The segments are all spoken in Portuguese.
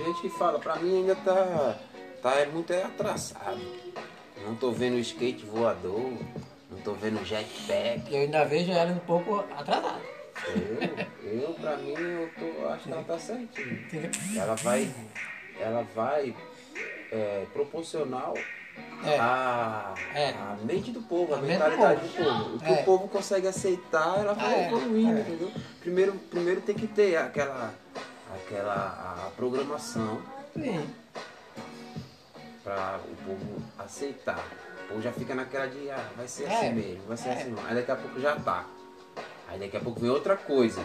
Tem gente que fala, pra mim ainda tá, tá é muito atrasado. Não tô vendo skate voador, não tô vendo jetpack. Eu ainda vejo ela um pouco atrasada. Eu, eu pra mim, eu tô, acho que ela tá. Entendeu? Ela vai, ela vai é, proporcional É. à, É. à mente do povo, a, A do mentalidade do povo. povo. O que É. o povo consegue aceitar, ela vai É, evoluindo, é. entendeu? Primeiro, primeiro tem que ter aquela, aquela a programação Sim. para o povo aceitar. O povo já fica naquela de, ah, vai ser É, assim mesmo, vai ser é. assim. Aí daqui a pouco já tá. Aí daqui a pouco vem outra coisa.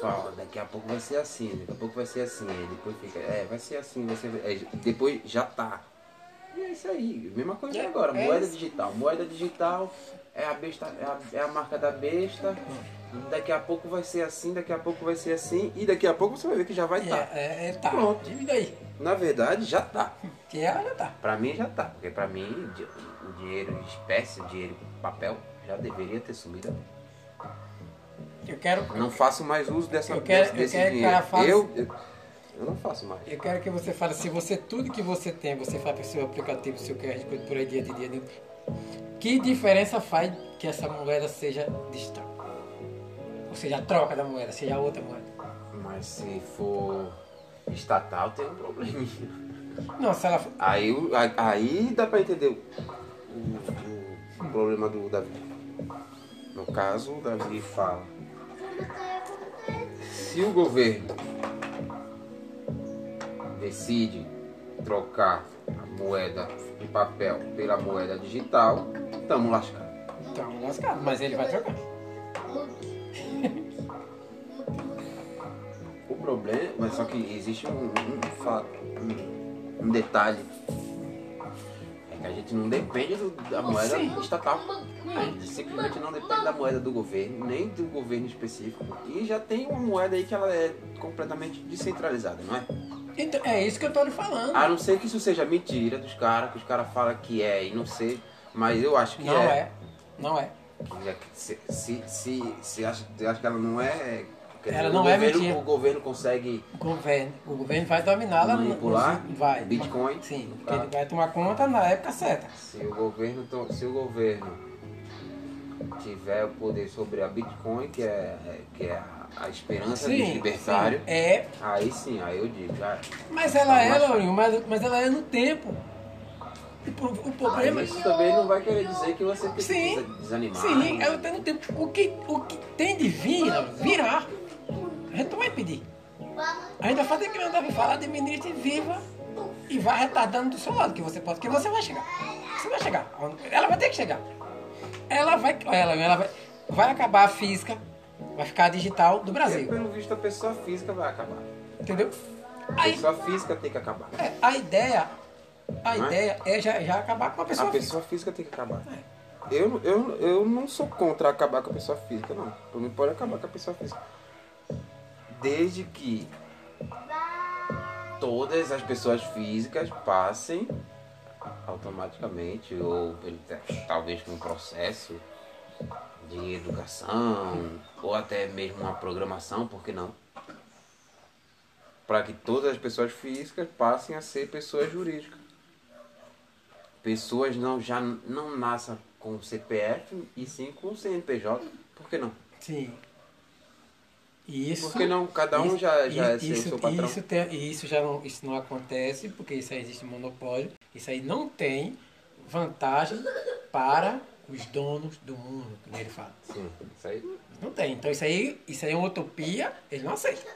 Fala, daqui a pouco vai ser assim, daqui a pouco vai ser assim. Aí depois fica, é, vai ser assim, vai ser. é, depois já tá. E é isso aí, mesma coisa É, agora, é moeda digital. Moeda digital é a besta, é a, é a marca da besta. Daqui a pouco vai ser assim, daqui a pouco vai ser assim, e daqui a pouco você vai ver que já vai É, estar. é, é, tá. Pronto. Diga aí. Na verdade, já tá. Que ela já tá. Pra mim já tá, porque pra mim o dinheiro em espécie, o dinheiro em papel, já deveria ter sumido. Eu quero, Não faço mais uso dessa, Eu quero- desse, eu quero que dinheiro. faça- Eu, eu, eu não faço mais. eu quero que você fale, se você, tudo que você tem, você faz pro seu aplicativo, seu QR Code por aí dia de dia, dia, que diferença faz que essa moeda seja digital? Ou seja, a troca da moeda, seja outra moeda. Mas se for estatal, tem um probleminha. Não, se ela for- Aí, aí- dá pra entender o, o- o problema do Davi. No caso, o Davi fala. Se o governo decide trocar a moeda de papel pela moeda digital, estamos lascados. Então, lascado, mas ele vai trocar. O problema, mas só que existe um, um fato, um, um detalhe. É que a gente não depende do- da moeda Sim. estatal. A gente simplesmente não depende da moeda do governo, nem do governo específico. E já tem uma moeda aí que ela é completamente descentralizada, não é? Então, é isso que eu tô lhe falando. A não ser que isso seja mentira dos caras, que os caras falam que é e não sei, mas eu acho que Não é. Não é. Que é Se, se, se, se acha, acha que ela não é. quer dizer, Ela o não é governo- mentira. O governo consegue O governo, o governo vai dominá-la. Manipular no- vai. Bitcoin? Sim, porque ele vai tomar conta na época certa. Se o governo, se o governo tiver o poder sobre a Bitcoin, que é, que é a, esperança dos libertários, sim, é. aí sim, aí eu digo, já. Mas ela Tá é, Laurinho, mas, mas ela é no tempo. O, o problema Mas isso também não vai querer dizer que você tem Sim. des- desanimar. Sim, ela tem no tempo. O que, o que tem de vir, virá. A gente não vai pedir. A gente vai fazer que não deve falar de ministro viva e vai retardando do seu lado, que você pode, que você vai chegar. Você vai chegar. Ela vai ter que chegar. Ela vai. Ela, ela vai, vai acabar a física, vai ficar a digital do Porque, Brasil. pelo visto, a pessoa física vai acabar. Entendeu? A Aí, pessoa física tem que acabar. é, a ideia. A Não é? ideia é já, já acabar com a pessoa A física. pessoa física tem que acabar. Eu, eu, eu não sou contra acabar com a pessoa física, não. Por mim pode acabar com a pessoa física. Desde que todas as pessoas físicas passem automaticamente, ou talvez com um processo de educação, ou até mesmo uma programação, por que não? Para que todas as pessoas físicas passem a ser pessoas jurídicas pessoas não já não nascem com CPF e sim com CNPJ. Por que não? Sim. Isso, Por que não? Cada um isso- já, já é isso, seu patrão. Isso, tem- e isso já não, isso não acontece, porque isso aí existe monopólio. Isso aí não tem vantagem para os donos do mundo, como ele fala. Sim, isso aí. Não tem. Então isso aí, isso aí é uma utopia, eles não aceitam.